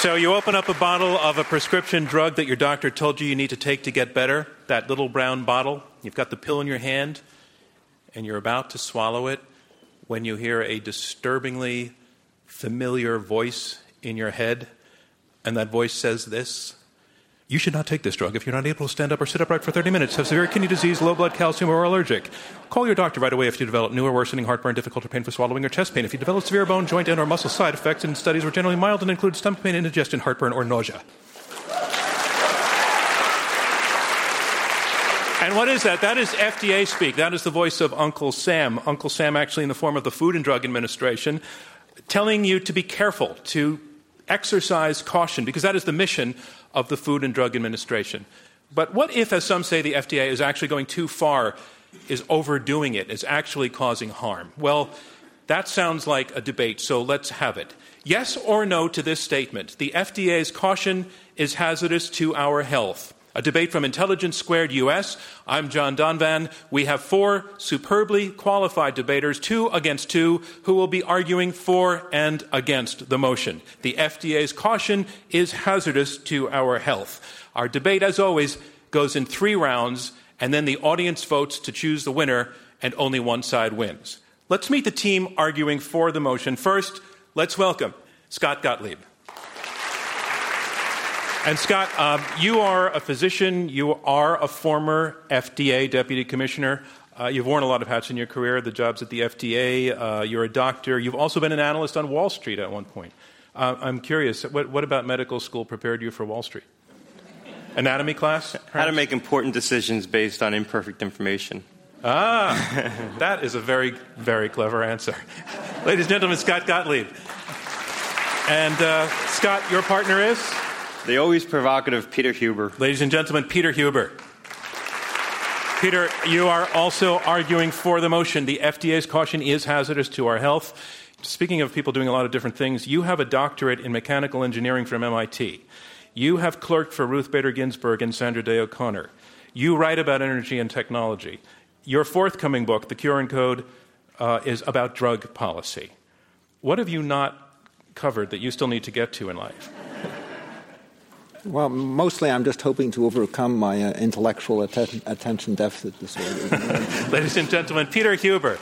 So you open up a bottle of a prescription drug that your doctor told you you need to take to get better, that little brown bottle. You've got the pill in your hand, and you're about to swallow it when you hear a disturbingly familiar voice in your head, and that voice says this you should not take this drug if you're not able to stand up or sit upright for 30 minutes, have severe kidney disease, low blood calcium, or are allergic. Call your doctor right away if you develop new or worsening heartburn, difficulty, pain for swallowing, or chest pain. If you develop severe bone, joint, and or muscle side effects, and studies were generally mild and include stomach pain, indigestion, heartburn, or nausea. And what is that? That is FDA speak. That is the voice of Uncle Sam. Uncle Sam, actually, in the form of the Food and Drug Administration, telling you to be careful, to exercise caution, because that is the mission of the Food and Drug Administration. But what if, as some say, the FDA is actually going too far, is overdoing it, is actually causing harm? Well, that sounds like a debate, so let's have it. Yes or no to this statement? The FDA's caution is hazardous to our health. A debate from Intelligence Squared US. I'm John Donvan. We have four superbly qualified debaters, two against two, who will be arguing for and against the motion. The FDA's caution is hazardous to our health. Our debate, as always, goes in three rounds, and then the audience votes to choose the winner, and only one side wins. Let's meet the team arguing for the motion. First, let's welcome Scott Gottlieb. And Scott, uh, you are a physician. You are a former FDA deputy commissioner. Uh, you've worn a lot of hats in your career, the jobs at the FDA. Uh, you're a doctor. You've also been an analyst on Wall Street at one point. Uh, I'm curious, what, what, about medical school prepared you for Wall Street? Anatomy class? Perhaps? How to make important decisions based on imperfect information. Ah, that is a very, very clever answer. Ladies and gentlemen, Scott Gottlieb. And uh, Scott, your partner is? The always provocative Peter Huber. Ladies and gentlemen, Peter Huber. Peter, you are also arguing for the motion. The FDA's caution is hazardous to our health. Speaking of people doing a lot of different things, you have a doctorate in mechanical engineering from MIT. You have clerked for Ruth Bader Ginsburg and Sandra Day O'Connor. You write about energy and technology. Your forthcoming book, The Cure and Code, uh, is about drug policy. What have you not covered that you still need to get to in life? Well, mostly I'm just hoping to overcome my uh, intellectual att- attention deficit disorder. Ladies and gentlemen, Peter Huber,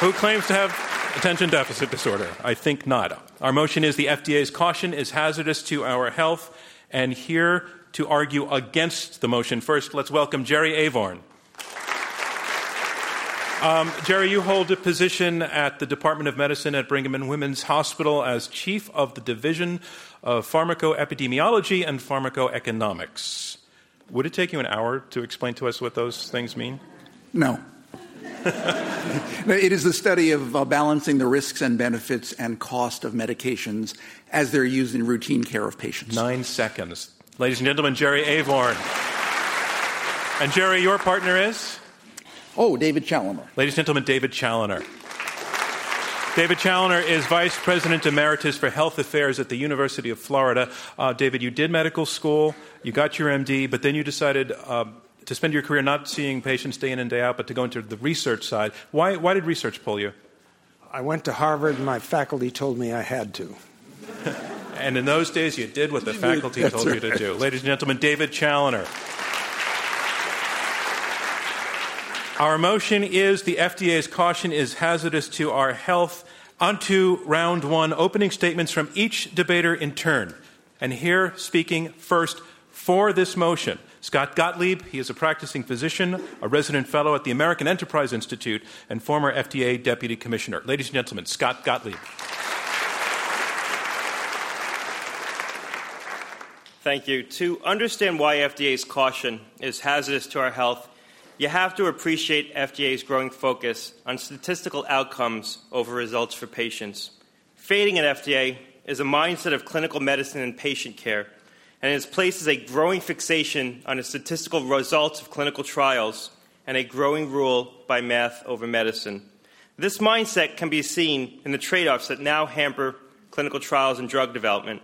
who claims to have attention deficit disorder. I think not. Our motion is the FDA's caution is hazardous to our health. And here to argue against the motion, first, let's welcome Jerry Avorn. Um, Jerry, you hold a position at the Department of Medicine at Brigham and Women's Hospital as chief of the Division of Pharmacoepidemiology and Pharmacoeconomics. Would it take you an hour to explain to us what those things mean? No. it is the study of uh, balancing the risks and benefits and cost of medications as they're used in routine care of patients. Nine seconds. Ladies and gentlemen, Jerry Avorn. And Jerry, your partner is? Oh, David Challoner. Ladies and gentlemen, David Challoner. David Challoner is Vice President Emeritus for Health Affairs at the University of Florida. Uh, David, you did medical school, you got your MD, but then you decided uh, to spend your career not seeing patients day in and day out, but to go into the research side. Why, why did research pull you? I went to Harvard, and my faculty told me I had to. and in those days, you did what the faculty told right. you to do. Ladies and gentlemen, David Challoner. Our motion is the FDA's caution is hazardous to our health. On to round one opening statements from each debater in turn. And here, speaking first for this motion, Scott Gottlieb. He is a practicing physician, a resident fellow at the American Enterprise Institute, and former FDA deputy commissioner. Ladies and gentlemen, Scott Gottlieb. Thank you. To understand why FDA's caution is hazardous to our health, you have to appreciate FDA's growing focus on statistical outcomes over results for patients. Fading at FDA is a mindset of clinical medicine and patient care, and its places a growing fixation on the statistical results of clinical trials and a growing rule by math over medicine. This mindset can be seen in the trade offs that now hamper clinical trials and drug development.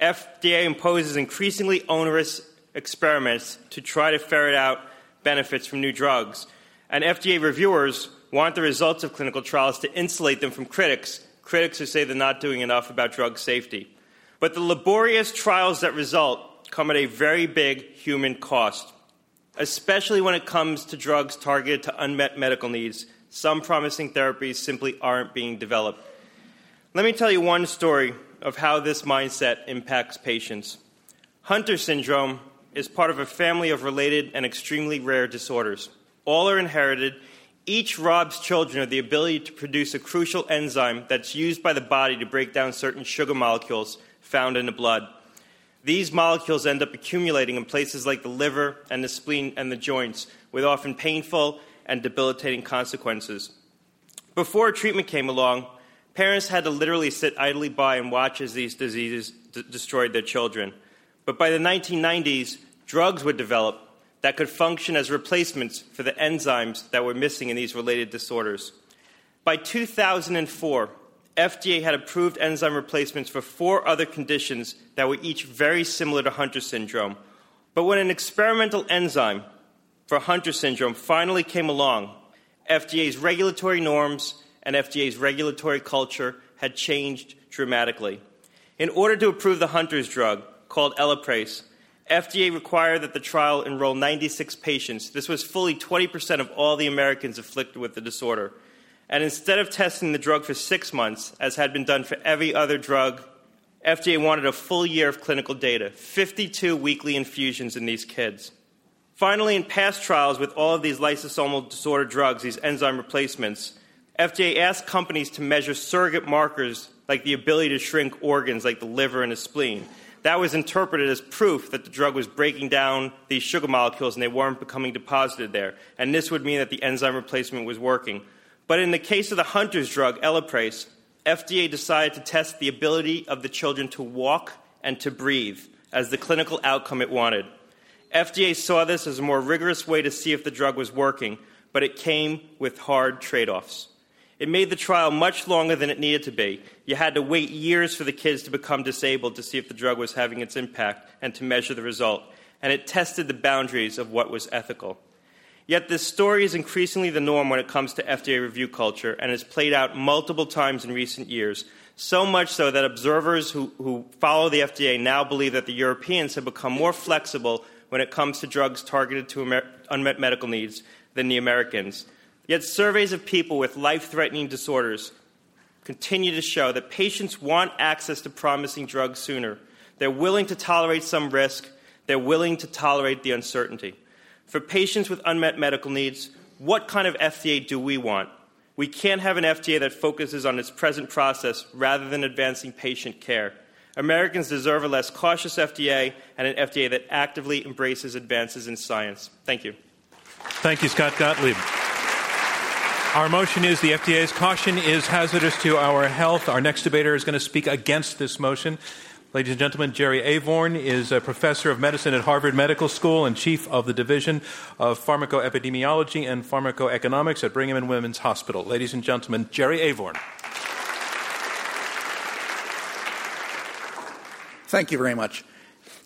FDA imposes increasingly onerous experiments to try to ferret out benefits from new drugs. And FDA reviewers want the results of clinical trials to insulate them from critics, critics who say they're not doing enough about drug safety. But the laborious trials that result come at a very big human cost, especially when it comes to drugs targeted to unmet medical needs. Some promising therapies simply aren't being developed. Let me tell you one story of how this mindset impacts patients. Hunter syndrome is part of a family of related and extremely rare disorders. All are inherited. Each robs children of the ability to produce a crucial enzyme that's used by the body to break down certain sugar molecules found in the blood. These molecules end up accumulating in places like the liver and the spleen and the joints, with often painful and debilitating consequences. Before treatment came along, parents had to literally sit idly by and watch as these diseases d- destroyed their children. But by the 1990s, drugs would develop that could function as replacements for the enzymes that were missing in these related disorders. By 2004, FDA had approved enzyme replacements for four other conditions that were each very similar to Hunter syndrome. But when an experimental enzyme for Hunter syndrome finally came along, FDA's regulatory norms and FDA's regulatory culture had changed dramatically. In order to approve the Hunter's drug, called Elaprase, FDA required that the trial enroll 96 patients. This was fully 20% of all the Americans afflicted with the disorder. And instead of testing the drug for six months, as had been done for every other drug, FDA wanted a full year of clinical data 52 weekly infusions in these kids. Finally, in past trials with all of these lysosomal disorder drugs, these enzyme replacements, FDA asked companies to measure surrogate markers like the ability to shrink organs like the liver and the spleen. That was interpreted as proof that the drug was breaking down these sugar molecules and they weren't becoming deposited there. And this would mean that the enzyme replacement was working. But in the case of the Hunter's drug, Elaprase, FDA decided to test the ability of the children to walk and to breathe as the clinical outcome it wanted. FDA saw this as a more rigorous way to see if the drug was working, but it came with hard trade offs. It made the trial much longer than it needed to be. You had to wait years for the kids to become disabled to see if the drug was having its impact and to measure the result. And it tested the boundaries of what was ethical. Yet this story is increasingly the norm when it comes to FDA review culture and has played out multiple times in recent years. So much so that observers who, who follow the FDA now believe that the Europeans have become more flexible when it comes to drugs targeted to unmet medical needs than the Americans. Yet surveys of people with life threatening disorders continue to show that patients want access to promising drugs sooner. They're willing to tolerate some risk, they're willing to tolerate the uncertainty. For patients with unmet medical needs, what kind of FDA do we want? We can't have an FDA that focuses on its present process rather than advancing patient care. Americans deserve a less cautious FDA and an FDA that actively embraces advances in science. Thank you. Thank you, Scott Gottlieb. Our motion is the FDA's caution is hazardous to our health. Our next debater is going to speak against this motion. Ladies and gentlemen, Jerry Avorn is a professor of medicine at Harvard Medical School and chief of the Division of Pharmacoepidemiology and Pharmacoeconomics at Brigham and Women's Hospital. Ladies and gentlemen, Jerry Avorn. Thank you very much.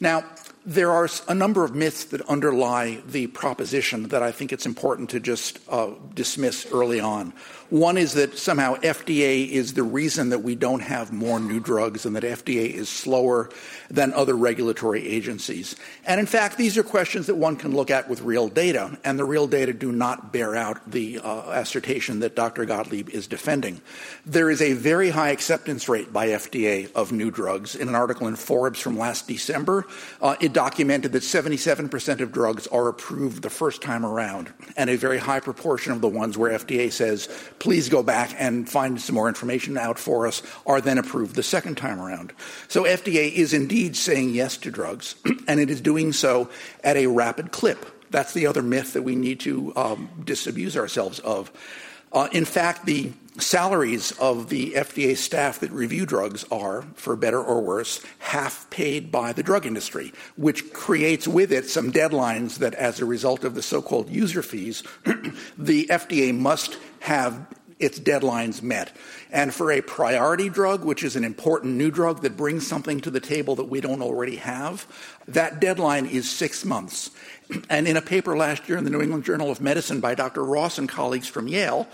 Now, there are a number of myths that underlie the proposition that I think it's important to just uh, dismiss early on. One is that somehow FDA is the reason that we don't have more new drugs and that FDA is slower than other regulatory agencies. And in fact, these are questions that one can look at with real data, and the real data do not bear out the uh, assertion that Dr. Gottlieb is defending. There is a very high acceptance rate by FDA of new drugs. In an article in Forbes from last December, uh, it documented that 77% of drugs are approved the first time around, and a very high proportion of the ones where FDA says, please go back and find some more information out for us, are then approved the second time around. So FDA is indeed saying yes to drugs, and it is doing so at a rapid clip. That's the other myth that we need to um, disabuse ourselves of. Uh, in fact, the salaries of the FDA staff that review drugs are, for better or worse, half paid by the drug industry, which creates with it some deadlines that, as a result of the so called user fees, the FDA must have its deadlines met. And for a priority drug, which is an important new drug that brings something to the table that we don't already have, that deadline is six months. And in a paper last year in the New England Journal of Medicine by Dr. Ross and colleagues from Yale,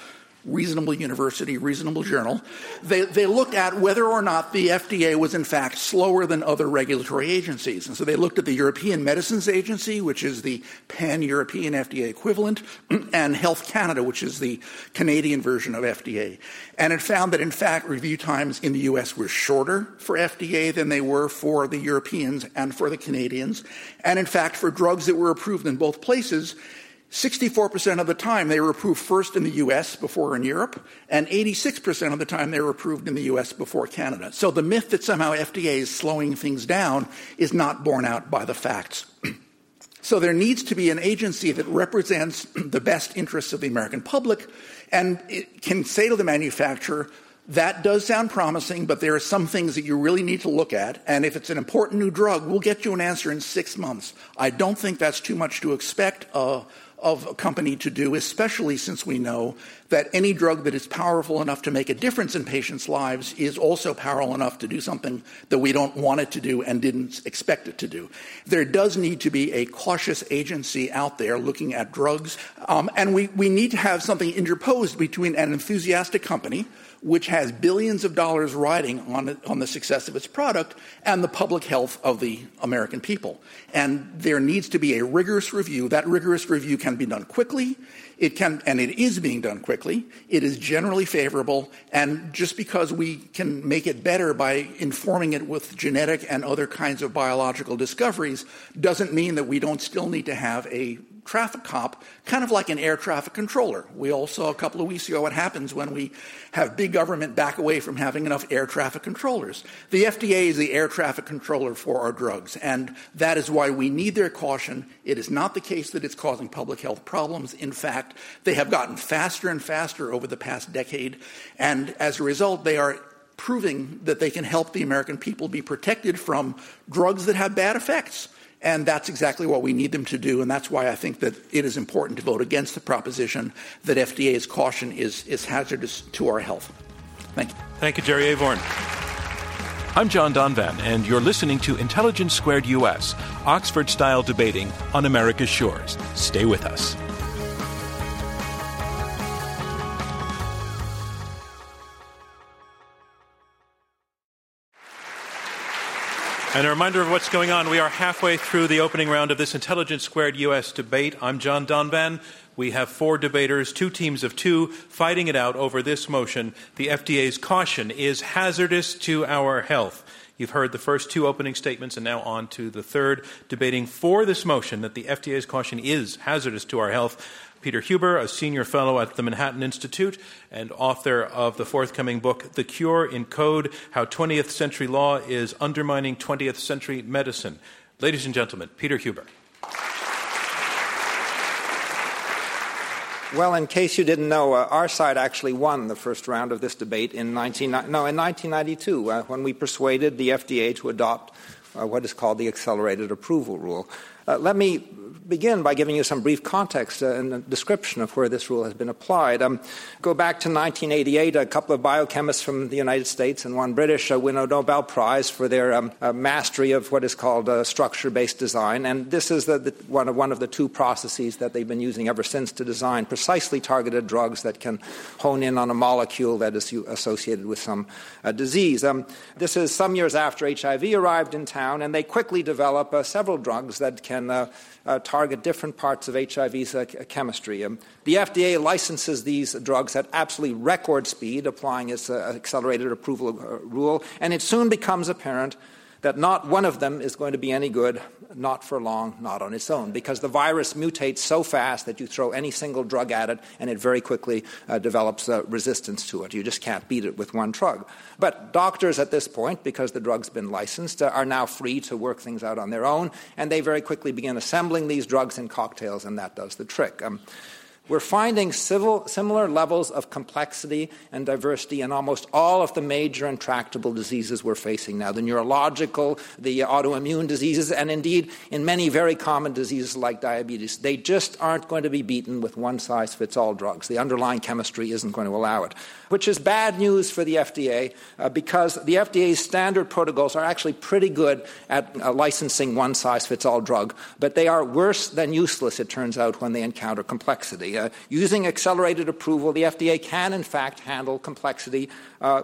reasonable university, reasonable journal. They, they looked at whether or not the FDA was in fact slower than other regulatory agencies. And so they looked at the European Medicines Agency, which is the pan European FDA equivalent, and Health Canada, which is the Canadian version of FDA. And it found that in fact review times in the US were shorter for FDA than they were for the Europeans and for the Canadians. And in fact, for drugs that were approved in both places, 64% of the time they were approved first in the US before in Europe, and 86% of the time they were approved in the US before Canada. So the myth that somehow FDA is slowing things down is not borne out by the facts. so there needs to be an agency that represents the best interests of the American public and can say to the manufacturer, that does sound promising, but there are some things that you really need to look at. And if it's an important new drug, we'll get you an answer in six months. I don't think that's too much to expect. Uh, of a company to do, especially since we know that any drug that is powerful enough to make a difference in patients' lives is also powerful enough to do something that we don't want it to do and didn't expect it to do. There does need to be a cautious agency out there looking at drugs, um, and we, we need to have something interposed between an enthusiastic company which has billions of dollars riding on, it, on the success of its product and the public health of the American people. And there needs to be a rigorous review. That rigorous review can be done quickly. It can, and it is being done quickly. It is generally favorable. And just because we can make it better by informing it with genetic and other kinds of biological discoveries doesn't mean that we don't still need to have a traffic cop, kind of like an air traffic controller. We all saw a couple of weeks ago what happens when we have big government back away from having enough air traffic controllers. The FDA is the air traffic controller for our drugs, and that is why we need their caution. It is not the case that it's causing public health problems. In fact, they have gotten faster and faster over the past decade, and as a result, they are proving that they can help the American people be protected from drugs that have bad effects. And that's exactly what we need them to do. And that's why I think that it is important to vote against the proposition that FDA's caution is, is hazardous to our health. Thank you. Thank you, Jerry Avorn. I'm John Donvan, and you're listening to Intelligence Squared US, Oxford style debating on America's shores. Stay with us. And a reminder of what's going on. We are halfway through the opening round of this Intelligence Squared U.S. debate. I'm John Donvan. We have four debaters, two teams of two, fighting it out over this motion. The FDA's caution is hazardous to our health. You've heard the first two opening statements, and now on to the third, debating for this motion that the FDA's caution is hazardous to our health. Peter Huber, a senior fellow at the Manhattan Institute and author of the forthcoming book, The Cure in Code How 20th Century Law is Undermining 20th Century Medicine. Ladies and gentlemen, Peter Huber. Well, in case you didn't know, uh, our side actually won the first round of this debate in 19, no, in 1992 uh, when we persuaded the FDA to adopt uh, what is called the accelerated approval rule. Uh, let me begin by giving you some brief context uh, and a description of where this rule has been applied. Um, go back to 1988, a couple of biochemists from the United States and one British uh, win a Nobel Prize for their um, uh, mastery of what is called uh, structure based design. And this is the, the, one, of, one of the two processes that they've been using ever since to design precisely targeted drugs that can hone in on a molecule that is associated with some uh, disease. Um, this is some years after HIV arrived in town, and they quickly develop uh, several drugs that can uh, target different parts of HIV's uh, chemistry. Um, the FDA licenses these drugs at absolutely record speed, applying its uh, accelerated approval uh, rule, and it soon becomes apparent that not one of them is going to be any good, not for long, not on its own, because the virus mutates so fast that you throw any single drug at it and it very quickly uh, develops uh, resistance to it. You just can't beat it with one drug. But doctors at this point, because the drug's been licensed, uh, are now free to work things out on their own, and they very quickly begin assembling these drugs in cocktails, and that does the trick. Um, we're finding civil, similar levels of complexity and diversity in almost all of the major intractable diseases we're facing now the neurological, the autoimmune diseases, and indeed in many very common diseases like diabetes. They just aren't going to be beaten with one size fits all drugs. The underlying chemistry isn't going to allow it which is bad news for the FDA uh, because the FDA's standard protocols are actually pretty good at uh, licensing one size fits all drug, but they are worse than useless, it turns out, when they encounter complexity. Uh, using accelerated approval, the FDA can, in fact, handle complexity uh,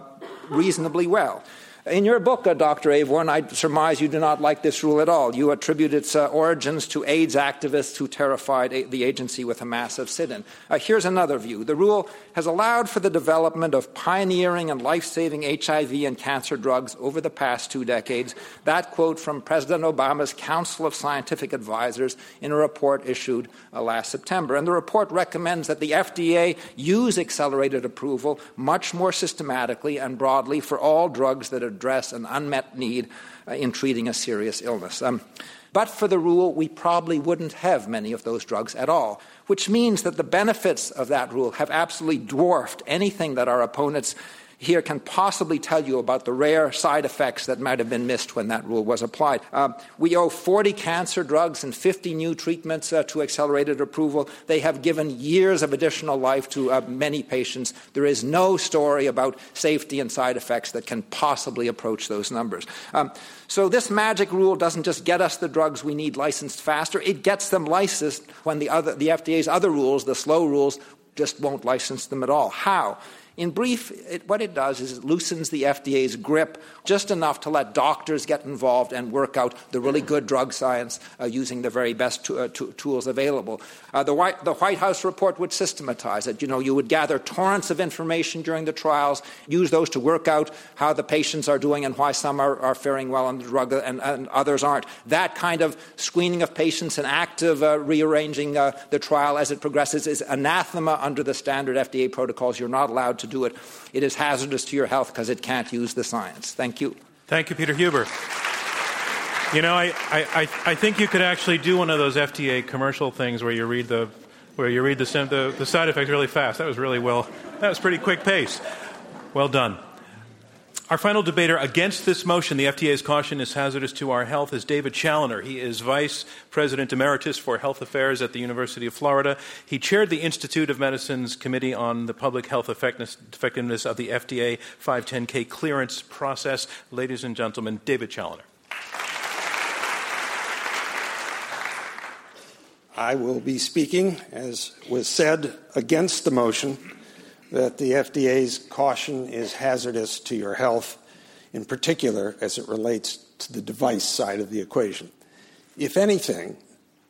reasonably well. In your book, uh, Dr. Avorn, I surmise you do not like this rule at all. You attribute its uh, origins to AIDS activists who terrified a- the agency with a massive sit in. Uh, here's another view. The rule has allowed for the development of pioneering and life saving HIV and cancer drugs over the past two decades. That quote from President Obama's Council of Scientific Advisors in a report issued uh, last September. And the report recommends that the FDA use accelerated approval much more systematically and broadly for all drugs that address an unmet need uh, in treating a serious illness. Um, but for the rule, we probably wouldn't have many of those drugs at all, which means that the benefits of that rule have absolutely dwarfed anything that our opponents here can possibly tell you about the rare side effects that might have been missed when that rule was applied. Uh, we owe 40 cancer drugs and 50 new treatments uh, to accelerated approval. They have given years of additional life to uh, many patients. There is no story about safety and side effects that can possibly approach those numbers. Um, so this magic rule doesn't just get us the drugs we need licensed faster, it gets them licensed when the, other, the FDA's other rules, the slow rules, just won't license them at all. How? In brief, it, what it does is it loosens the FDA's grip just enough to let doctors get involved and work out the really good drug science uh, using the very best uh, tools available. Uh, the, White, the White House report would systematize it. You know, you would gather torrents of information during the trials, use those to work out how the patients are doing and why some are, are faring well on the drug and, and, others aren't. That kind of screening of patients and active uh, rearranging uh, the trial as it progresses is anathema under the standard FDA protocols. You're not allowed to to do it. It is hazardous to your health because it can't use the science. Thank you. Thank you, Peter Huber. You know, I, I, I think you could actually do one of those FDA commercial things where you read the where you read the, the, the side effects really fast. That was really well. That was pretty quick pace. Well done. Our final debater against this motion, the FDA's caution is hazardous to our health, is David Challoner. He is Vice President Emeritus for Health Affairs at the University of Florida. He chaired the Institute of Medicine's Committee on the Public Health Effectiveness of the FDA 510K clearance process. Ladies and gentlemen, David Challoner. I will be speaking, as was said, against the motion that the FDA's caution is hazardous to your health, in particular as it relates to the device side of the equation. If anything,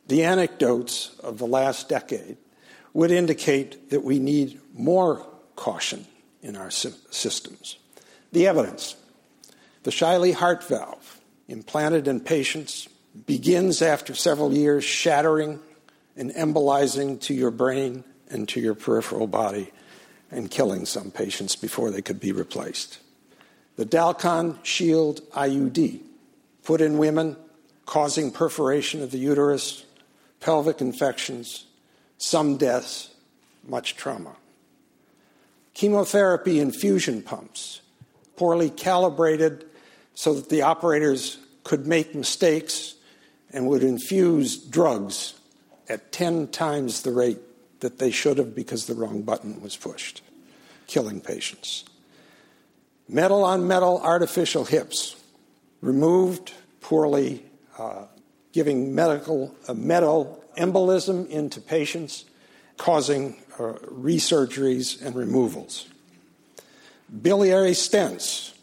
the anecdotes of the last decade would indicate that we need more caution in our systems. The evidence the Shiley heart valve, implanted in patients, begins after several years shattering and embolizing to your brain and to your peripheral body and killing some patients before they could be replaced. The Dalkon Shield IUD, put in women, causing perforation of the uterus, pelvic infections, some deaths, much trauma. Chemotherapy infusion pumps, poorly calibrated so that the operators could make mistakes and would infuse drugs at 10 times the rate that they should have because the wrong button was pushed, killing patients. Metal on metal artificial hips, removed poorly, uh, giving medical, uh, metal embolism into patients, causing uh, resurgeries and removals. Biliary stents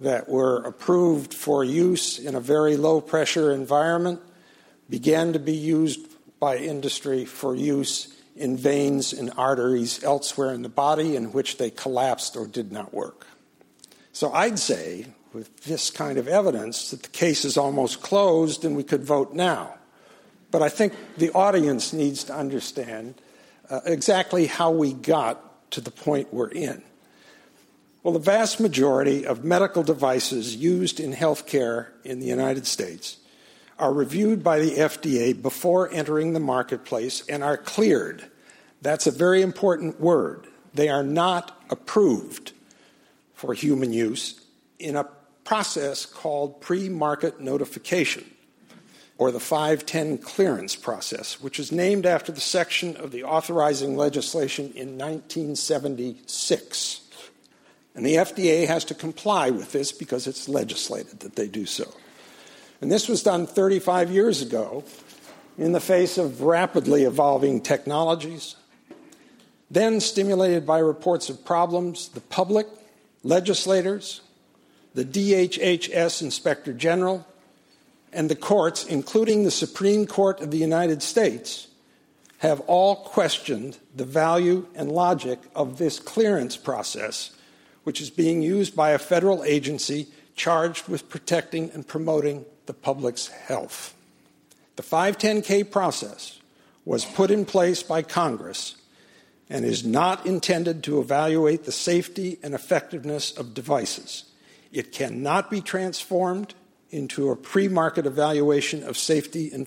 that were approved for use in a very low pressure environment began to be used by industry for use in veins and arteries elsewhere in the body in which they collapsed or did not work. So I'd say, with this kind of evidence, that the case is almost closed and we could vote now. But I think the audience needs to understand uh, exactly how we got to the point we're in. Well, the vast majority of medical devices used in healthcare in the United States are reviewed by the FDA before entering the marketplace and are cleared. That's a very important word. They are not approved for human use in a process called pre market notification, or the 510 clearance process, which is named after the section of the authorizing legislation in 1976. And the FDA has to comply with this because it's legislated that they do so. And this was done 35 years ago in the face of rapidly evolving technologies, Then, stimulated by reports of problems, the public, legislators, the DHHS Inspector General, and the courts, including the Supreme Court of the United States, have all questioned the value and logic of this clearance process, which is being used by a federal agency charged with protecting and promoting the public's health. The 510K process was put in place by Congress and is not intended to evaluate the safety and effectiveness of devices. It cannot be transformed into a pre market evaluation of safety and,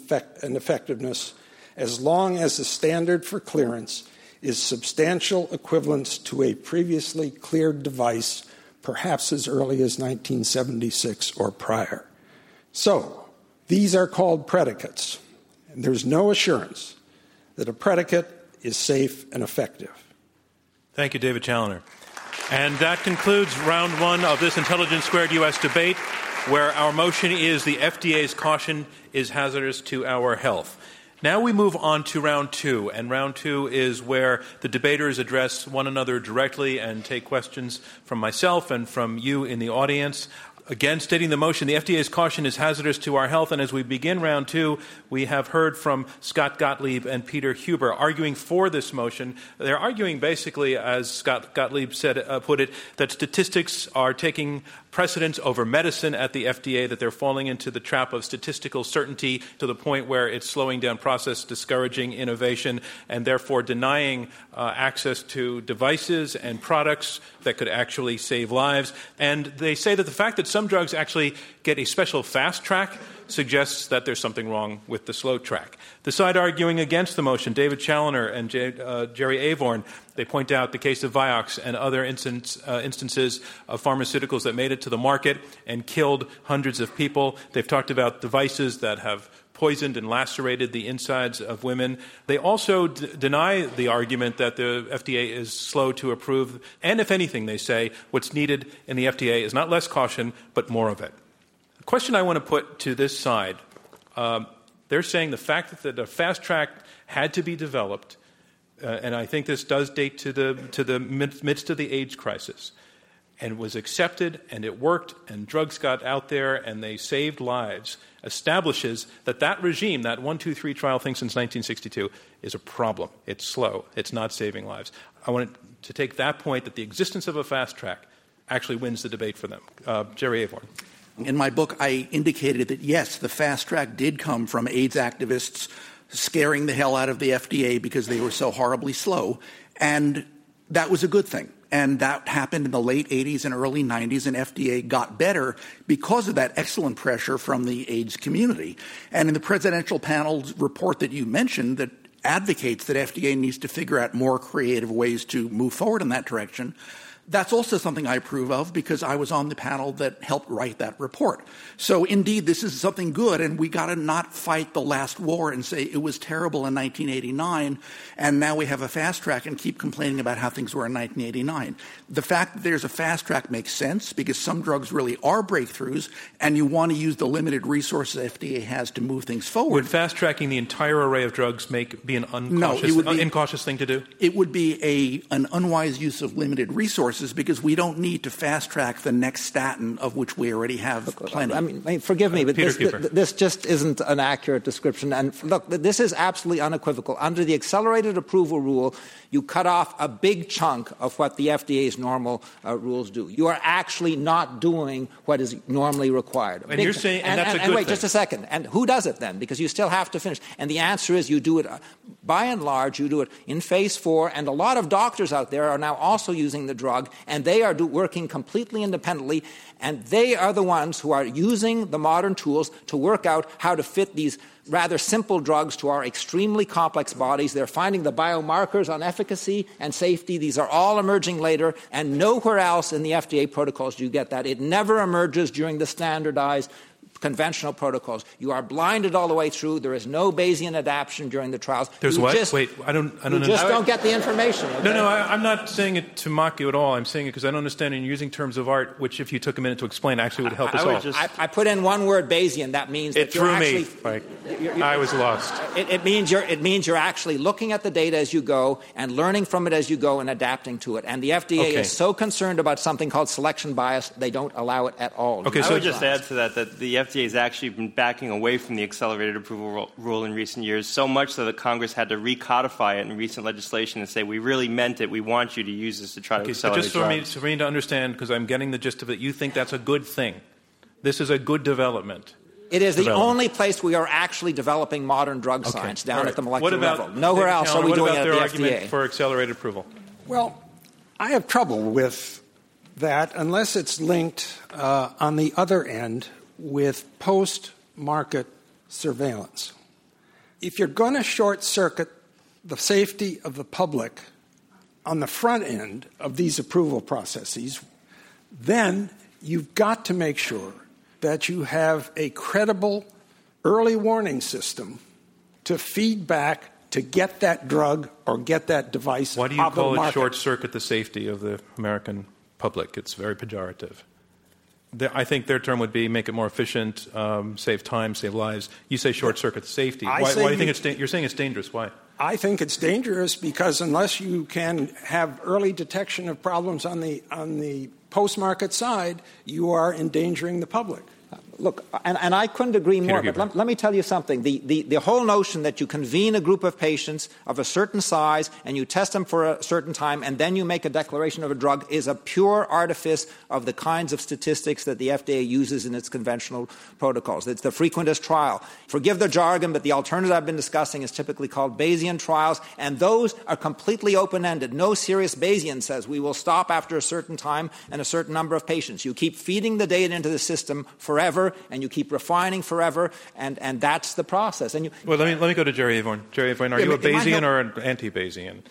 effectiveness as long as the standard for clearance is substantial equivalence to a previously cleared device, perhaps as early as 1976 or prior. So, these are called predicates, and there's no assurance that a predicate is safe and effective. Thank you, David Challoner. And that concludes round one of this Intelligence Squared US debate, where our motion is the FDA's caution is hazardous to our health. Now we move on to round two, and round two is where the debaters address one another directly and take questions from myself and from you in the audience. Again, stating the motion, the FDA's caution is hazardous to our health. And as we begin round two, we have heard from Scott Gottlieb and Peter Huber arguing for this motion. They're arguing basically, as Scott Gottlieb said, uh, put it, that statistics are taking precedence over medicine at the FDA, that they're falling into the trap of statistical certainty to the point where it's slowing down process, discouraging innovation, and therefore denying uh, access to devices and products that could actually save lives. And they say that the fact that some drugs actually get a special fast track suggests that there's something wrong with the slow track. The side arguing against the motion, David Challoner and J, uh, Jerry Avorn, they point out the case of Vioxx and other instance, uh, instances of pharmaceuticals that made it to the market and killed hundreds of people. They've talked about devices that have poisoned and lacerated the insides of women. They also d- deny the argument that the FDA is slow to approve. And if anything, they say what's needed in the FDA is not less caution, but more of it. The question I want to put to this side um, they're saying the fact that a fast track had to be developed, uh, and I think this does date to the, to the midst of the AIDS crisis, and was accepted, and it worked, and drugs got out there, and they saved lives, establishes that that regime, that 123 trial thing since 1962, is a problem. It's slow. It's not saving lives. I want to take that point that the existence of a fast track actually wins the debate for them. Uh, Jerry Avorn. In my book, I indicated that yes, the fast track did come from AIDS activists scaring the hell out of the FDA because they were so horribly slow. And that was a good thing. And that happened in the late 80s and early 90s, and FDA got better because of that excellent pressure from the AIDS community. And in the presidential panel's report that you mentioned, that advocates that FDA needs to figure out more creative ways to move forward in that direction, that's also something I approve of because I was on the panel that helped write that report. So indeed, this is something good, and we got to not fight the last war and say it was terrible in 1989, and now we have a fast track and keep complaining about how things were in 1989. The fact that there's a fast track makes sense because some drugs really are breakthroughs, and you want to use the limited resources FDA has to move things forward. Would fast tracking the entire array of drugs make be an no, it would be, uh, incautious thing to do? It would be a an unwise use of limited resources because we don't need to fast track the next statin of which we already have plenty. I mean, forgive me, but this, this, just isn't an accurate description. And look, this is absolutely unequivocal. Under the accelerated approval rule, you cut off a big chunk of what the FDA's normal uh, rules do. You are actually not doing what is normally required. And you're saying, and, and that's and, a good and wait, thing. just a second. And who does it then? Because you still have to finish. And the answer is you do it. Uh, by and large, you do it in phase four, and a lot of doctors out there are now also using the drug and they are do, working completely independently, and they are the ones who are using the modern tools to work out how to fit these rather simple drugs to our extremely complex bodies. They're finding the biomarkers on efficacy and safety. These are all emerging later, and nowhere else in the FDA protocols do you get that. It never emerges during the standardized conventional protocols. You are blinded all the way through. There is no Bayesian adaptation during the trials. There's you what? Just, Wait, I don't. I don't. You just don't get the information. Okay? No, no. I, am not saying it to mock you at all. I'm saying it because I don't understand. And you're using terms of art, which, if you took a minute to explain, actually would help I, us I all. Just, I, I, put in one word Bayesian. That means it that you're threw actually, me. Like, you're, you're, I was lost. It, it, means you're. It means you're actually looking at the data as you go and learning from it as you go and adapting to it. And the FDA okay. is so concerned about something called selection bias, they don't allow it at all. Okay, So I would just add to that that the FDA has actually been backing away from the accelerated approval rule in recent years, so much so that Congress had to recodify it in recent legislation and say, we really meant it. We want you to use this to try okay, to accelerate just for me, for me to understand, because I'm getting the gist of it, you think that's a good thing. This is a good development. It is the only place we are actually developing modern drug okay. science down right. at the molecular about, level. Nowhere else are we what doing about it their at the argument FDA. for accelerated approval? Well, I have trouble with that unless it's linked uh, on the other end with post market surveillance. If you're going to short circuit the safety of the public on the front end of these approval processes, then you've got to make sure that you have a credible early warning system to feed back to get that drug or get that device Why do you call it short circuit the safety of the American public? It's very pejorative. I think their term would be make it more efficient, um, save time, save lives. You say short circuit safety. Why, why do you you- think it's da- you're saying it's dangerous? Why? I think it's dangerous because unless you can have early detection of problems on the on the post market side, you are endangering the public. Look, and, and I couldn't agree more, but let, let me tell you something. The, the, the whole notion that you convene a group of patients of a certain size and you test them for a certain time and then you make a declaration of a drug is a pure artifice of the kinds of statistics that the FDA uses in its conventional protocols. It's the frequentist trial. Forgive the jargon, but the alternative I've been discussing is typically called Bayesian trials, and those are completely open ended. No serious Bayesian says we will stop after a certain time and a certain number of patients. You keep feeding the data into the system forever and you keep refining forever, and, and that's the process. And you, Well, let me, let me go to Jerry Avorn. Jerry Avorn, are Yeah, you a Bayesian or an anti Bayesian?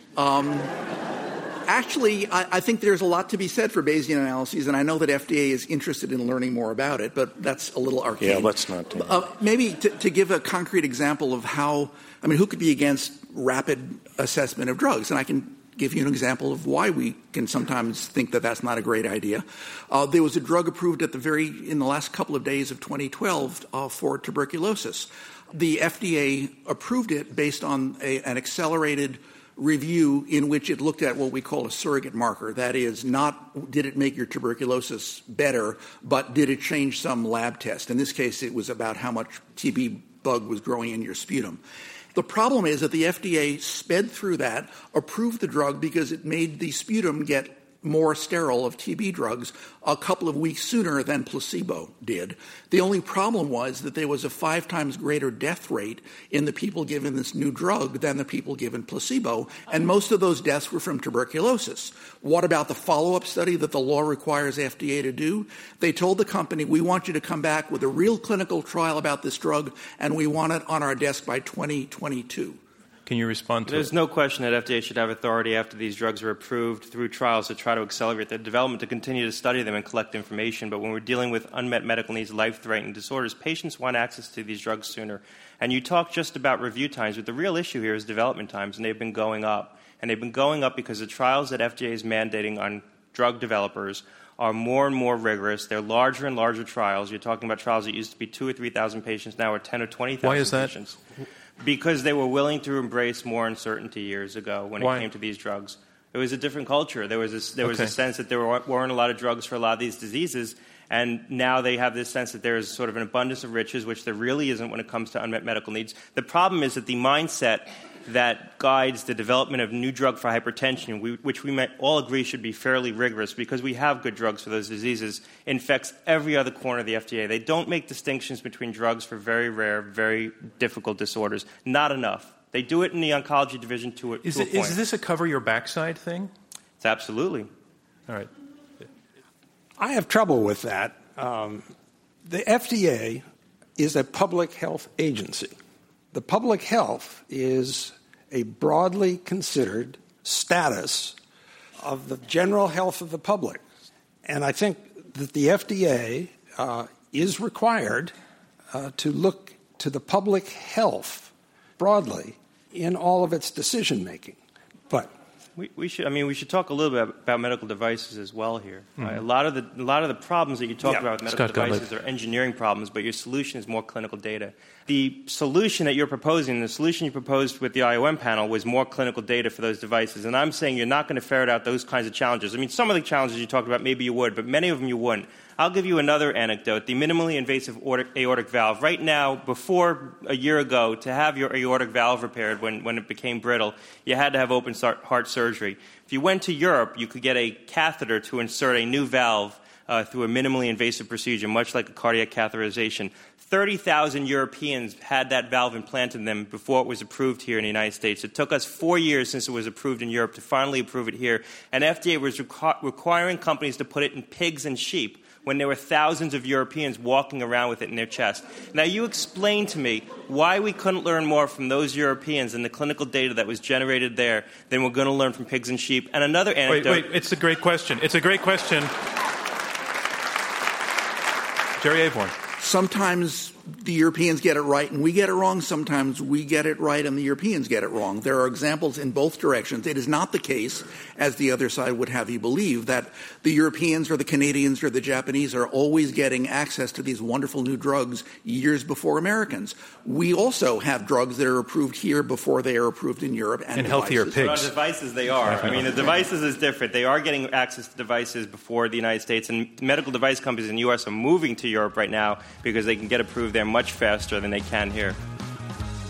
Actually, I, I think there's a lot to be said for Bayesian analyses, and I know that FDA is interested in learning more about it, but that's a little arcane. Yeah, let's not Uh, maybe to, to give a concrete example of how, I mean, who could be against rapid assessment of drugs? And I can give you an example of why we can sometimes think that that's not a great idea. Uh, there was a drug approved at the very, in the last couple of days of 2012 uh, for tuberculosis. The FDA approved it based on a, an accelerated review in which it looked at what we call a surrogate marker. That is, not did it make your tuberculosis better, but did it change some lab test. In this case, it was about how much TB bug was growing in your sputum. The problem is that the FDA sped through that, approved the drug because it made the sputum get more sterile of TB drugs a couple of weeks sooner than placebo did. The only problem was that there was a five times greater death rate in the people given this new drug than the people given placebo, and most of those deaths were from tuberculosis. What about the follow up study that the law requires FDA to do? They told the company, we want you to come back with a real clinical trial about this drug, and we want it on our desk by 2022. Can you respond to There's it? no question that FDA should have authority after these drugs are approved through trials to try to accelerate their development, to continue to study them and collect information. But when we're dealing with unmet medical needs, life threatening disorders, patients want access to these drugs sooner. And you talk just about review times, but the real issue here is development times, and they've been going up. And they've been going up because the trials that FDA is mandating on drug developers are more and more rigorous. They're larger and larger trials. You're talking about trials that used to be two or 3,000 patients, now are 10 or 20,000 Why is that? patients because they were willing to embrace more uncertainty years ago when Why? it came to these drugs. It was a different culture. There was this, there was Okay. a sense that there weren't a lot of drugs for a lot of these diseases, and now they have this sense that there is sort of an abundance of riches, which there really isn't when it comes to unmet medical needs. The problem is that the mindset that guides the development of new drug for hypertension, we, which we might all agree should be fairly rigorous because we have good drugs for those diseases, infects every other corner of the FDA. They don't make distinctions between drugs for very rare, very difficult disorders. Not enough. They do it in the oncology division to a, Is, to a point. is this a cover your backside thing? It's absolutely. All right. I have trouble with that. Um, the FDA is a public health agency. The public health is a broadly considered status of the general health of the public. And I think that the FDA uh, is required uh, to look to the public health broadly in all of its decision making. But we, we, should. I mean, we should talk a little bit about medical devices as well here. Mm-hmm. Right? A lot of the a lot of the problems that you talk yeah. about with medical Scott devices are engineering problems, but your solution is more clinical data. The solution that you're proposing, the solution you proposed with the IOM panel, was more clinical data for those devices. And I'm saying you're not going to ferret out those kinds of challenges. I mean, some of the challenges you talked about, maybe you would, but many of them you wouldn't. I'll give you another anecdote. The minimally invasive aortic valve. Right now, before a year ago, to have your aortic valve repaired when, when it became brittle, you had to have open heart surgery. If you went to Europe, you could get a catheter to insert a new valve uh, through a minimally invasive procedure, much like a cardiac catheterization. 30,000 Europeans had that valve implanted in them before it was approved here in the United States. It took us four years since it was approved in Europe to finally approve it here. And FDA was requ- requiring companies to put it in pigs and sheep when there were thousands of Europeans walking around with it in their chest. Now, you explain to me why we couldn't learn more from those Europeans and the clinical data that was generated there than we're going to learn from pigs and sheep. And another anecdote. Wait, wait, it's a great question. It's a great question. Jerry Avorn. Sometimes the Europeans get it right and we get it wrong. Sometimes we get it right and the Europeans get it wrong. There are examples in both directions. It is not the case, as the other side would have you believe, that the Europeans or the Canadians or the Japanese are always getting access to these wonderful new drugs years before Americans. We also have drugs that are approved here before they are approved in Europe and, and healthier pigs. But on devices, they are. I mean, the devices is different. They are getting access to devices before the United States, and medical device companies in the U.S. are moving to Europe right now because they can get approved there much faster than they can here.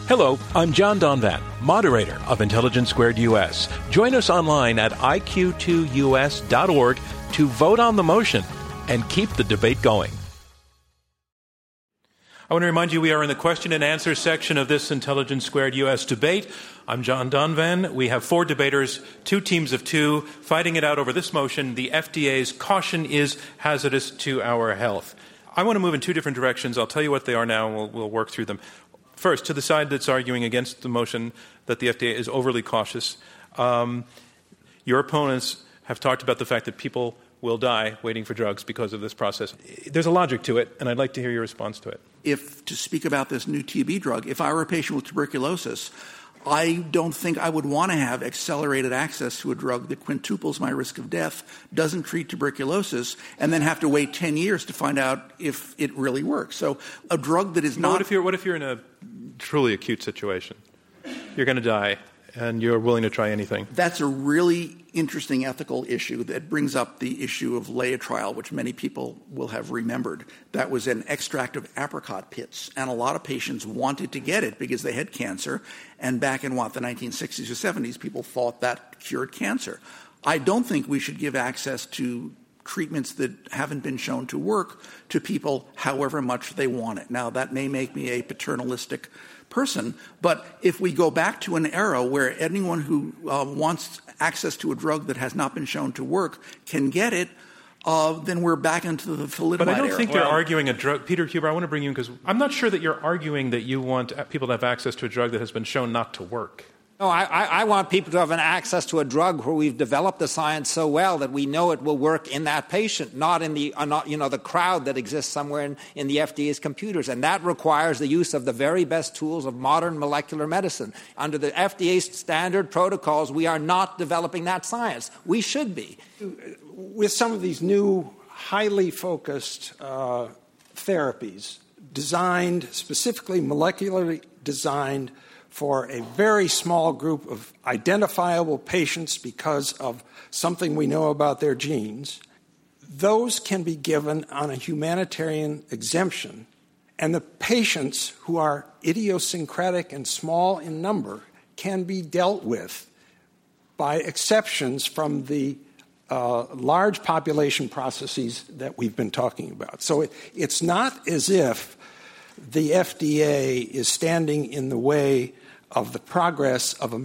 Hello, I'm John Donvan, moderator of Intelligence Squared US. Join us online at iq2us.org to vote on the motion and keep the debate going. I want to remind you we are in the question and answer section of this Intelligence Squared US debate. I'm John Donvan. We have four debaters, two teams of two, fighting it out over this motion the FDA's caution is hazardous to our health. I want to move in two different directions. I'll tell you what they are now, and we'll, we'll work through them. First, to the side that's arguing against the motion that the FDA is overly cautious, um, your opponents have talked about the fact that people will die waiting for drugs because of this process. There's a logic to it, and I'd like to hear your response to it. If, to speak about this new TB drug, if I were a patient with tuberculosis, I don't think I would want to have accelerated access to a drug that quintuples my risk of death, doesn't treat tuberculosis, and then have to wait 10 years to find out if it really works. So a drug that is not. What if you're, what if you're in a truly acute situation? You're going to die and you're willing to try anything. That's a really interesting ethical issue that brings up the issue of laetrile, which many people will have remembered. That was an extract of apricot pits, and a lot of patients wanted to get it because they had cancer. And back in what, the 1960s or 70s, people thought that cured cancer. I don't think we should give access to treatments that haven't been shown to work to people however much they want it. Now, that may make me a paternalistic person. But if we go back to an era where anyone who uh, wants access to a drug that has not been shown to work can get it, uh, then we're back into the thalidomide But I don't era. think you're arguing a drug. Peter Huber, I want to bring you in because I'm not sure that you're arguing that you want people to have access to a drug that has been shown not to work. No, I, I, want people to have an access to a drug where we've developed the science so well that we know it will work in that patient, not in the uh, not, you know the crowd that exists somewhere in, in the FDA's computers, and that requires the use of the very best tools of modern molecular medicine. Under the FDA's standard protocols, we are not developing that science. We should be. With some of these new, highly focused uh, therapies, designed specifically molecularly designed for a very small group of identifiable patients because of something we know about their genes, those can be given on a humanitarian exemption. And the patients who are idiosyncratic and small in number can be dealt with by exceptions from the uh, large population processes that we've been talking about. So it, it's not as if the FDA is standing in the way of the progress of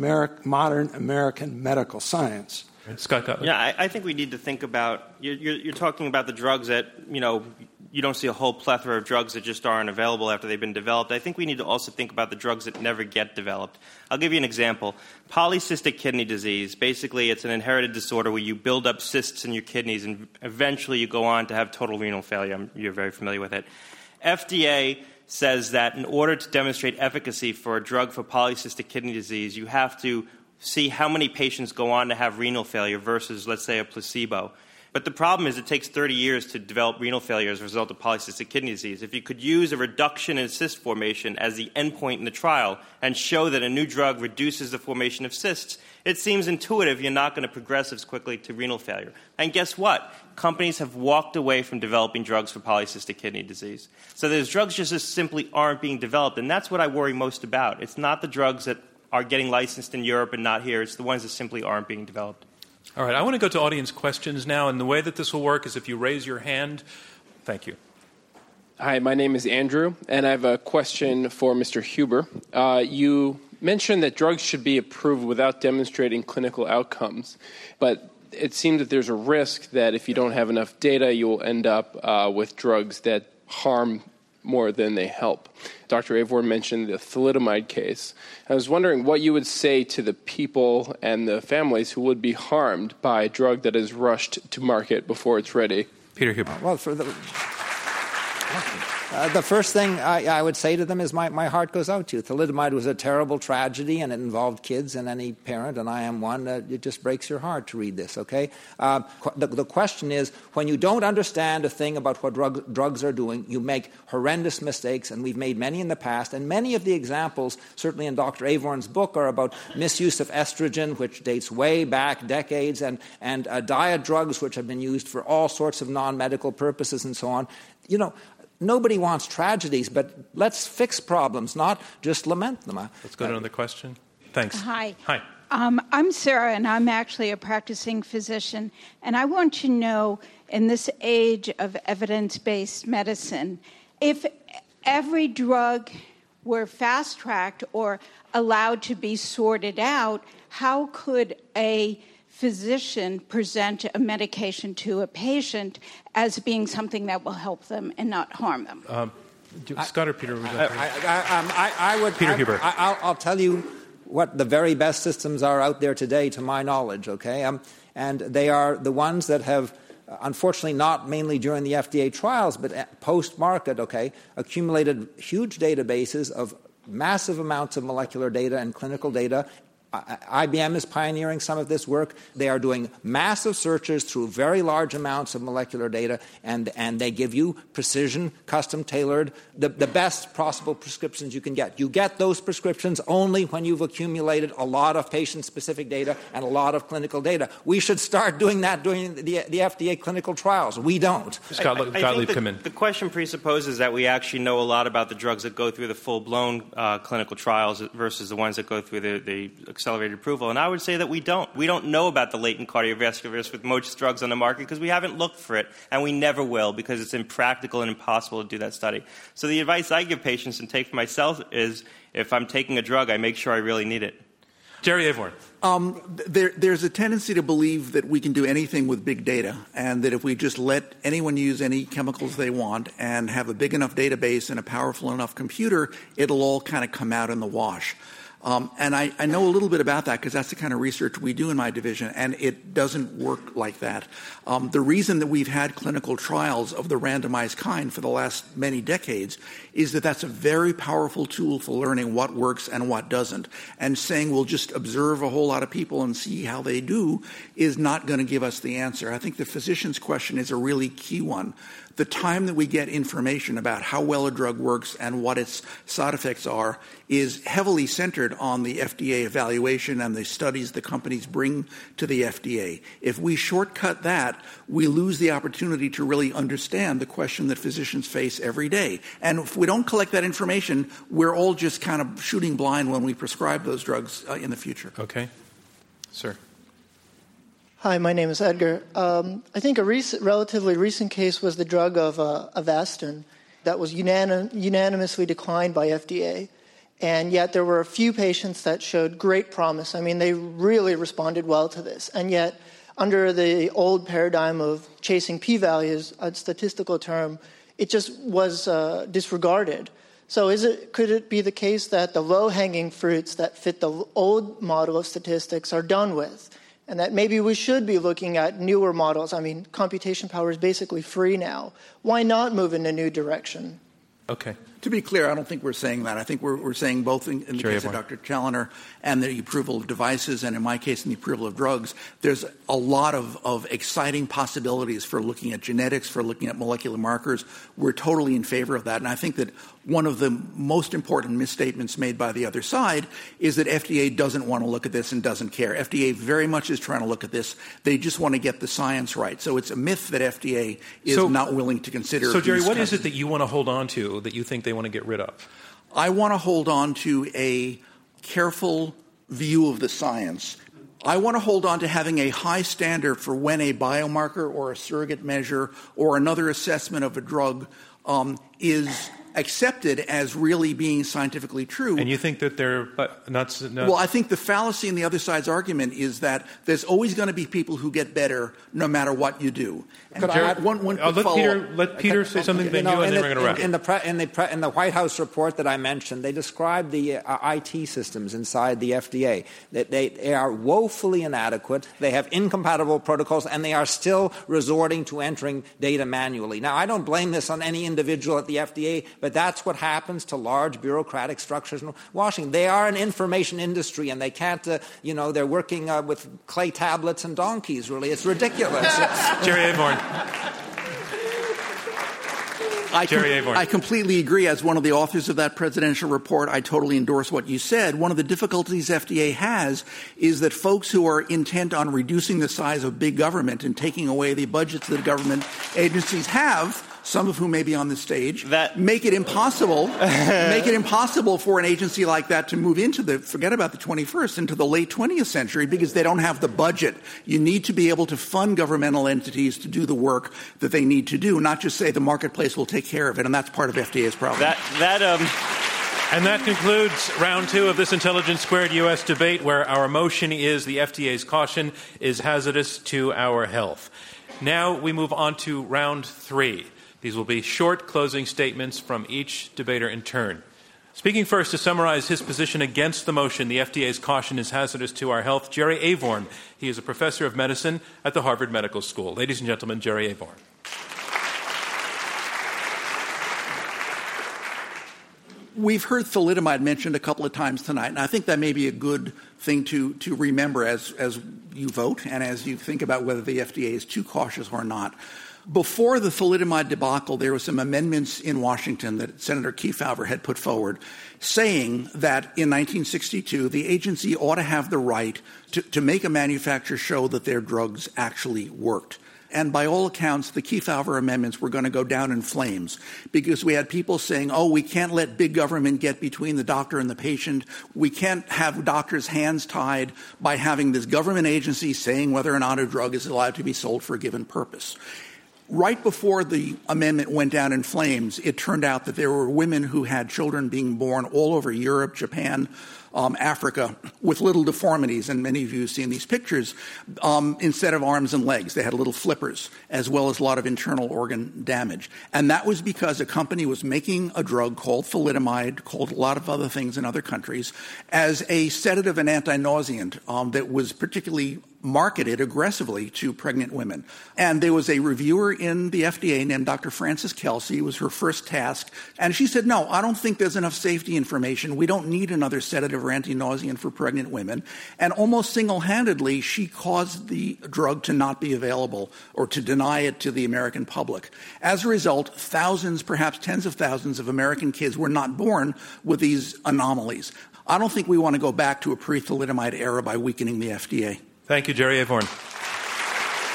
modern American medical science. Scott Gottlieb. Yeah, I, I, think we need to think about. You're, you're, you're, talking about the drugs that you know. You don't see a whole plethora of drugs that just aren't available after they've been developed. I think we need to also think about the drugs that never get developed. I'll give you an example. Polycystic kidney disease. Basically, it's an inherited disorder where you build up cysts in your kidneys, and eventually you go on to have total renal failure. You're very familiar with it FDA says that in order to demonstrate efficacy for a drug for polycystic kidney disease, you have to see how many patients go on to have renal failure versus, let's say, a placebo. But the problem is it takes 30 years to develop renal failure as a result of polycystic kidney disease. If you could use a reduction in cyst formation as the endpoint in the trial and show that a new drug reduces the formation of cysts, it seems intuitive you're not going to progress as quickly to renal failure. And guess what? Companies have walked away from developing drugs for polycystic kidney disease. So those drugs just simply aren't being developed, and that's what I worry most about. It's not the drugs that are getting licensed in Europe and not here, it's the ones that simply aren't being developed. All right, I want to go to audience questions now, and the way that this will work is if you raise your hand. Thank you. Hi, my name is Andrew, and I have a question for Mr. Huber. Uh, you mentioned that drugs should be approved without demonstrating clinical outcomes, but it seems that there's a risk that if you don't have enough data, you will end up uh, with drugs that harm more than they help. Dr. Avorn mentioned the thalidomide case. I was wondering what you would say to the people and the families who would be harmed by a drug that is rushed to market before it's ready. Peter Huber. Well, for the uh, the first thing I, I, would say to them is my, my heart goes out to you. Thalidomide was a terrible tragedy, and it involved kids and any parent, and I am one. Uh, it just breaks your heart to read this, okay? Uh, the, the, question is when you don't understand a thing about what drug, drugs are doing, you make horrendous mistakes, and we've made many in the past. And many of the examples, certainly in Dr. Avorn's book, are about misuse of estrogen, which dates way back decades, and, and uh, diet drugs, which have been used for all sorts of non medical purposes and so on. You know, Nobody wants tragedies, but let's fix problems, not just lament them. Let's go to another question. Thanks. Hi. Hi. Um, I'm Sarah, and I'm actually a practicing physician. And I want to know, in this age of evidence based medicine, if every drug were fast tracked or allowed to be sorted out, how could a physician present a medication to a patient as being something that will help them and not harm them. Um, Scott or Peter? I, I, um, I, I, would. Peter Huber. I, will tell you what the very best systems are out there today, to my knowledge. Okay, um, and they are the ones that have. Unfortunately, not mainly during the FDA trials, but post market, okay, accumulated huge databases of massive amounts of molecular data and clinical data IBM is pioneering some of this work. They are doing massive searches through very large amounts of molecular data, and, and they give you precision, custom tailored, the, the best possible prescriptions you can get. You get those prescriptions only when you've accumulated a lot of patient specific data and a lot of clinical data. We should start doing that during the, the FDA clinical trials. We don't. Scott, I, I Gottlieb, come in. The question presupposes that we actually know a lot about the drugs that go through the full blown uh, clinical trials versus the ones that go through the, the accelerated approval. And I would say that we don't. We don't know about the latent cardiovascular risk with most drugs on the market because we haven't looked for it, and we never will because it's impractical and impossible to do that study. So the advice I give patients and take for myself is if I'm taking a drug, I make sure I really need it. Jerry Avorn. Um, there, there's a tendency to believe that we can do anything with big data, and that if we just let anyone use any chemicals they want and have a big enough database and a powerful enough computer, it'll all kind of come out in the wash. Um, and I, I, know a little bit about that because that's the kind of research we do in my division, and it doesn't work like that. Um, the reason that we've had clinical trials of the randomized kind for the last many decades is that that's a very powerful tool for learning what works and what doesn't. And saying we'll just observe a whole lot of people and see how they do is not going to give us the answer. I think the physician's question is a really key one the time that we get information about how well a drug works and what its side effects are is heavily centered on the FDA evaluation and the studies the companies bring to the FDA. If we shortcut that, we lose the opportunity to really understand the question that physicians face every day. And if we don't collect that information, we're all just kind of shooting blind when we prescribe those drugs uh, in the future. Okay. Sir. Hi, my name is Edgar. Um, I think a recent, relatively recent case was the drug of uh, Avastin that was unanim- unanimously declined by FDA. And yet there were a few patients that showed great promise. I mean, they really responded well to this. And yet, under the old paradigm of chasing p values, a statistical term, it just was uh, disregarded. So, is it, could it be the case that the low hanging fruits that fit the old model of statistics are done with? And that maybe we should be looking at newer models. I mean, computation power is basically free now. Why not move in a new direction? Okay. To be clear, I don't think we're saying that. I think we're, we're saying both in, in the case of Dr. Challoner and the approval of devices, and in my case, in the approval of drugs, there's a lot of, of exciting possibilities for looking at genetics, for looking at molecular markers. We're totally in favor of that. And I think that one of the most important misstatements made by the other side is that FDA doesn't want to look at this and doesn't care. FDA very much is trying to look at this. They just want to get the science right. So it's a myth that FDA is so, not willing to consider. So, Jerry, what is it that you want to hold on to that you think they want to get rid of? I want to hold on to a careful view of the science. I want to hold on to having a high standard for when a biomarker or a surrogate measure or another assessment of a drug um, is accepted as really being scientifically true. And you think that they're not, not, Well, I think the fallacy in the other side's argument is that there's always going to be people who get better no matter what you do. And Could I add one, one uh, let Peter, let Peter say something, then you, know, and then we're going to wrap. In the, pre, in, the pre, in the White House report that I mentioned, they described the uh, IT systems inside the FDA. That they, they are woefully inadequate. They have incompatible protocols, and they are still resorting to entering data manually. Now, I don't blame this on any individual at the FDA, but that's what happens to large bureaucratic structures in Washington. They are an information industry, and they can't, uh, you know, they're working uh, with clay tablets and donkeys, really. It's ridiculous. Jerry Avorn. I, com- I completely agree. As one of the authors of that presidential report, I totally endorse what you said. One of the difficulties FDA has is that folks who are intent on reducing the size of big government and taking away the budgets that government agencies have some of whom may be on the stage, that make it impossible, make it impossible for an agency like that to move into the, forget about the 21st, into the late 20th century because they don't have the budget. You need to be able to fund governmental entities to do the work that they need to do, not just say the marketplace will take care of it, and that's part of FDA's problem. That, that, um and that concludes round two of this Intelligence Squared U.S. debate, where our motion is the FDA's caution is hazardous to our health. Now we move on to round three. These will be short closing statements from each debater in turn. Speaking first to summarize his position against the motion, the FDA's caution is hazardous to our health, Jerry Avorn. He is a professor of medicine at the Harvard Medical School. Ladies and gentlemen, Jerry Avorn. We've heard thalidomide mentioned a couple of times tonight, and I think that may be a good thing to, to remember as, as you vote and as you think about whether the FDA is too cautious or not. Before the thalidomide debacle, there were some amendments in Washington that Senator Kefauver had put forward saying that in 1962 the agency ought to have the right to, to make a manufacturer show that their drugs actually worked. And by all accounts, the Kefauver amendments were going to go down in flames because we had people saying, oh, we can't let big government get between the doctor and the patient. We can't have doctors' hands tied by having this government agency saying whether or not a drug is allowed to be sold for a given purpose. Right before the amendment went down in flames, it turned out that there were women who had children being born all over Europe, Japan, um, Africa with little deformities, and many of you have seen these pictures. Um, instead of arms and legs, they had little flippers, as well as a lot of internal organ damage. And that was because a company was making a drug called thalidomide, called a lot of other things in other countries, as a sedative and anti-nauseant um, that was particularly marketed aggressively to pregnant women. And there was a reviewer in the FDA named Dr. Frances Kelsey. It was her first task. And she said, no, I don't think there's enough safety information. We don't need another sedative or anti-nauseant for pregnant women. And almost single-handedly, she caused the drug to not be available or to deny it to the American public. As a result, thousands, perhaps tens of thousands of American kids were not born with these anomalies. I don't think we want to go back to a pre-thalidomide era by weakening the FDA. Thank you, Jerry Avorn.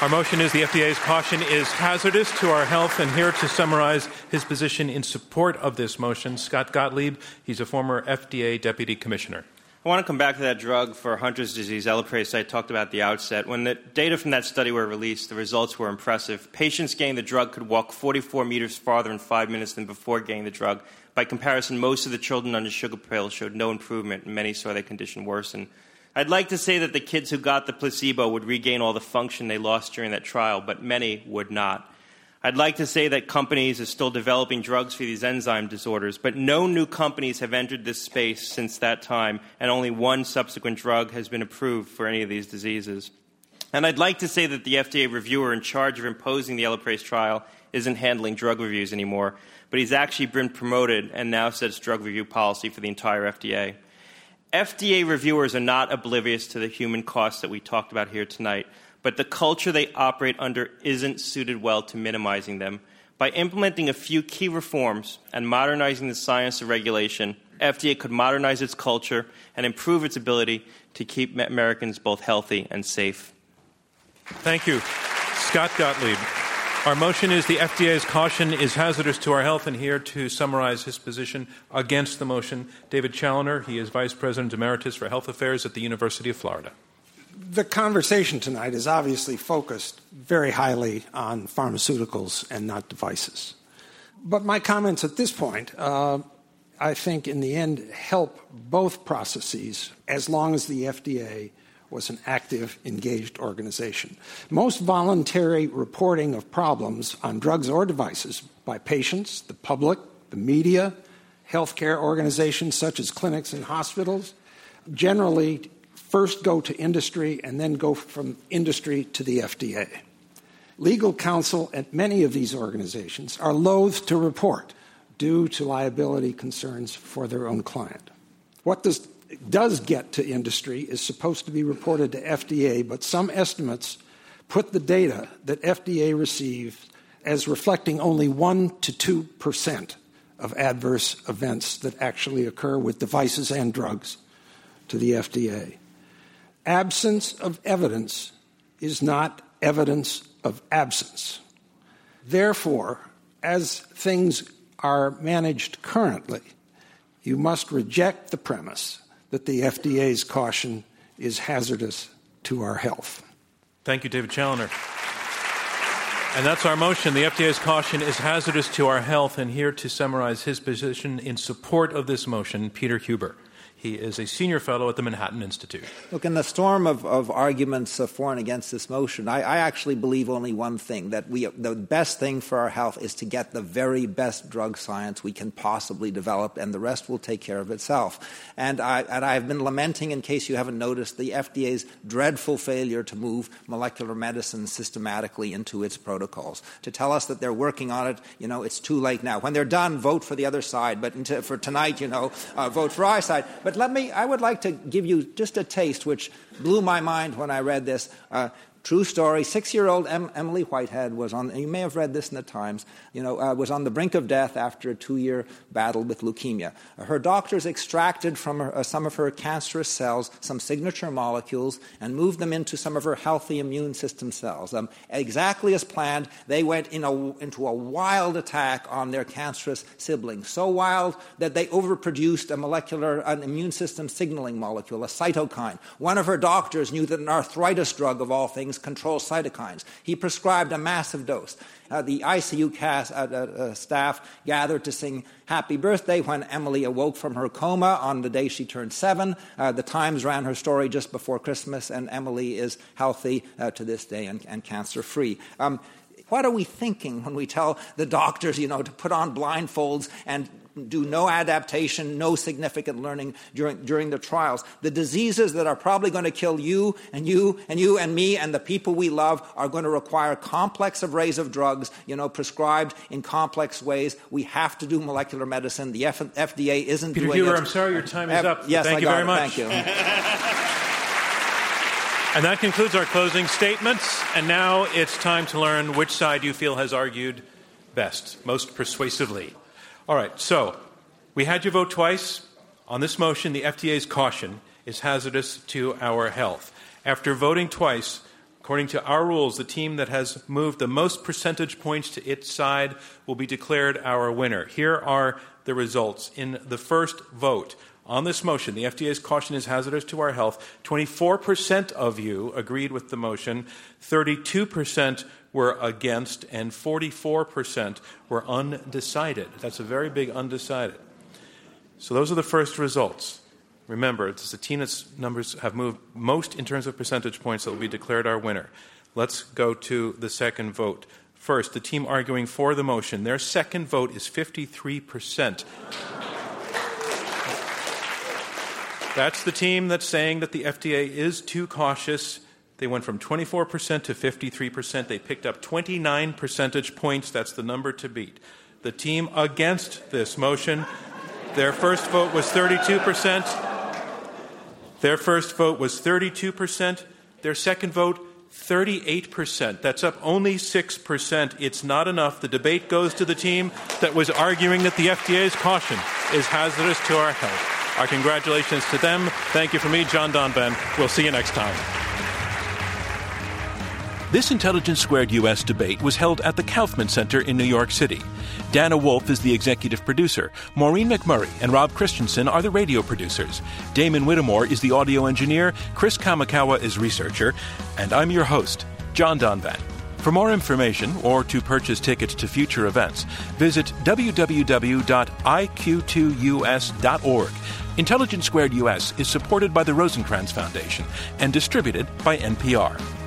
Our motion is the FDA's caution is hazardous to our health. And here to summarize his position in support of this motion, Scott Gottlieb. He's a former FDA deputy commissioner. I want to come back to that drug for Hunter's disease, Elaprase, I talked about at the outset. When the data from that study were released, the results were impressive. Patients getting the drug could walk 44 meters farther in five minutes than before getting the drug. By comparison, most of the children under sugar pills showed no improvement, and many saw their condition worsen. I'd like to say that the kids who got the placebo would regain all the function they lost during that trial, but many would not. I'd like to say that companies are still developing drugs for these enzyme disorders, but no new companies have entered this space since that time, and only one subsequent drug has been approved for any of these diseases. And I'd like to say that the FDA reviewer in charge of imposing the Elaprase trial isn't handling drug reviews anymore, but he's actually been promoted and now sets drug review policy for the entire FDA. FDA reviewers are not oblivious to the human costs that we talked about here tonight, but the culture they operate under isn't suited well to minimizing them. By implementing a few key reforms and modernizing the science of regulation, FDA could modernize its culture and improve its ability to keep Americans both healthy and safe. Thank you. Scott Gottlieb. Our motion is the FDA's caution is hazardous to our health, and here to summarize his position against the motion, David Challoner. He is Vice President Emeritus for Health Affairs at the University of Florida. The conversation tonight is obviously focused very highly on pharmaceuticals and not devices. But my comments at this point, uh, I think, in the end, help both processes as long as the FDA was an active, engaged organization. Most voluntary reporting of problems on drugs or devices by patients, the public, the media, healthcare organizations such as clinics and hospitals generally first go to industry and then go from industry to the FDA. Legal counsel at many of these organizations are loath to report due to liability concerns for their own client. What does does get to industry is supposed to be reported to FDA, but some estimates put the data that FDA receives as reflecting only 1 to 2 percent of adverse events that actually occur with devices and drugs to the FDA. Absence of evidence is not evidence of absence. Therefore, as things are managed currently, you must reject the premise that the FDA's caution is hazardous to our health. Thank you, David Challoner. And that's our motion. The FDA's caution is hazardous to our health. And here to summarize his position in support of this motion, Peter Huber. He is a senior fellow at the Manhattan Institute. Look, in the storm of, of arguments for and against this motion, I, I, actually believe only one thing that we, the best thing for our health is to get the very best drug science we can possibly develop, and the rest will take care of itself. And, I, and I've been lamenting, in case you haven't noticed, the FDA's dreadful failure to move molecular medicine systematically into its protocols. To tell us that they're working on it, you know, it's too late now. When they're done, vote for the other side. But for tonight, you know, uh, vote for our side. But but let me, I would like to give you just a taste, which blew my mind when I read this. Uh, True story. Six-year-old em- Emily Whitehead was on. You may have read this in the Times. You know, uh, was on the brink of death after a two-year battle with leukemia. Her doctors extracted from her, uh, some of her cancerous cells some signature molecules and moved them into some of her healthy immune system cells. Um, exactly as planned, they went in a, into a wild attack on their cancerous siblings. So wild that they overproduced a molecular, an immune system signaling molecule, a cytokine. One of her doctors knew that an arthritis drug, of all things things control cytokines. He prescribed a massive dose. Uh, the ICU cast, uh, uh, uh, staff gathered to sing Happy Birthday when Emily awoke from her coma on the day she turned seven. Uh, the Times ran her story just before Christmas, and Emily is healthy uh, to this day and, and cancer free. Um, what are we thinking when we tell the doctors, you know, to put on blindfolds and do no adaptation, no significant learning during, during the trials. The diseases that are probably going to kill you and you and you and me and the people we love are going to require complex arrays of drugs, you know, prescribed in complex ways. We have to do molecular medicine. The F- FDA isn't Peter doing Huber, it. I'm sorry your time is F- up. Yes, Thank I you very it. much. Thank you. And that concludes our closing statements. And now it's time to learn which side you feel has argued best, most persuasively. All right, so we had you vote twice. On this motion, the FDA's caution is hazardous to our health. After voting twice, according to our rules, the team that has moved the most percentage points to its side will be declared our winner. Here are the results. In the first vote, on this motion, the FDA's caution is hazardous to our health. 24% of you agreed with the motion, 32% were against, and 44% were undecided. That's a very big undecided. So those are the first results. Remember, it's the that's numbers have moved most in terms of percentage points that will be declared our winner. Let's go to the second vote. First, the team arguing for the motion, their second vote is 53%. That's the team that's saying that the FDA is too cautious They went from 24% to 53%. They picked up 29 percentage points. That's the number to beat. The team against this motion, their first vote was 32%. Their first vote was 32%. Their second vote, 38%. That's up only 6%. It's not enough. The debate goes to the team that was arguing that the FDA's caution is hazardous to our health. Our congratulations to them. Thank you from me, John Donvan. We'll see you next time. This Intelligence Squared US debate was held at the Kaufman Center in New York City. Dana Wolfe is the executive producer. Maureen McMurray and Rob Christensen are the radio producers. Damon Whittemore is the audio engineer. Chris Kamikawa is researcher. And I'm your host, John Donvan. For more information or to purchase tickets to future events, visit www.iq2us.org. Intelligence Squared US is supported by the Rosenkranz Foundation and distributed by NPR.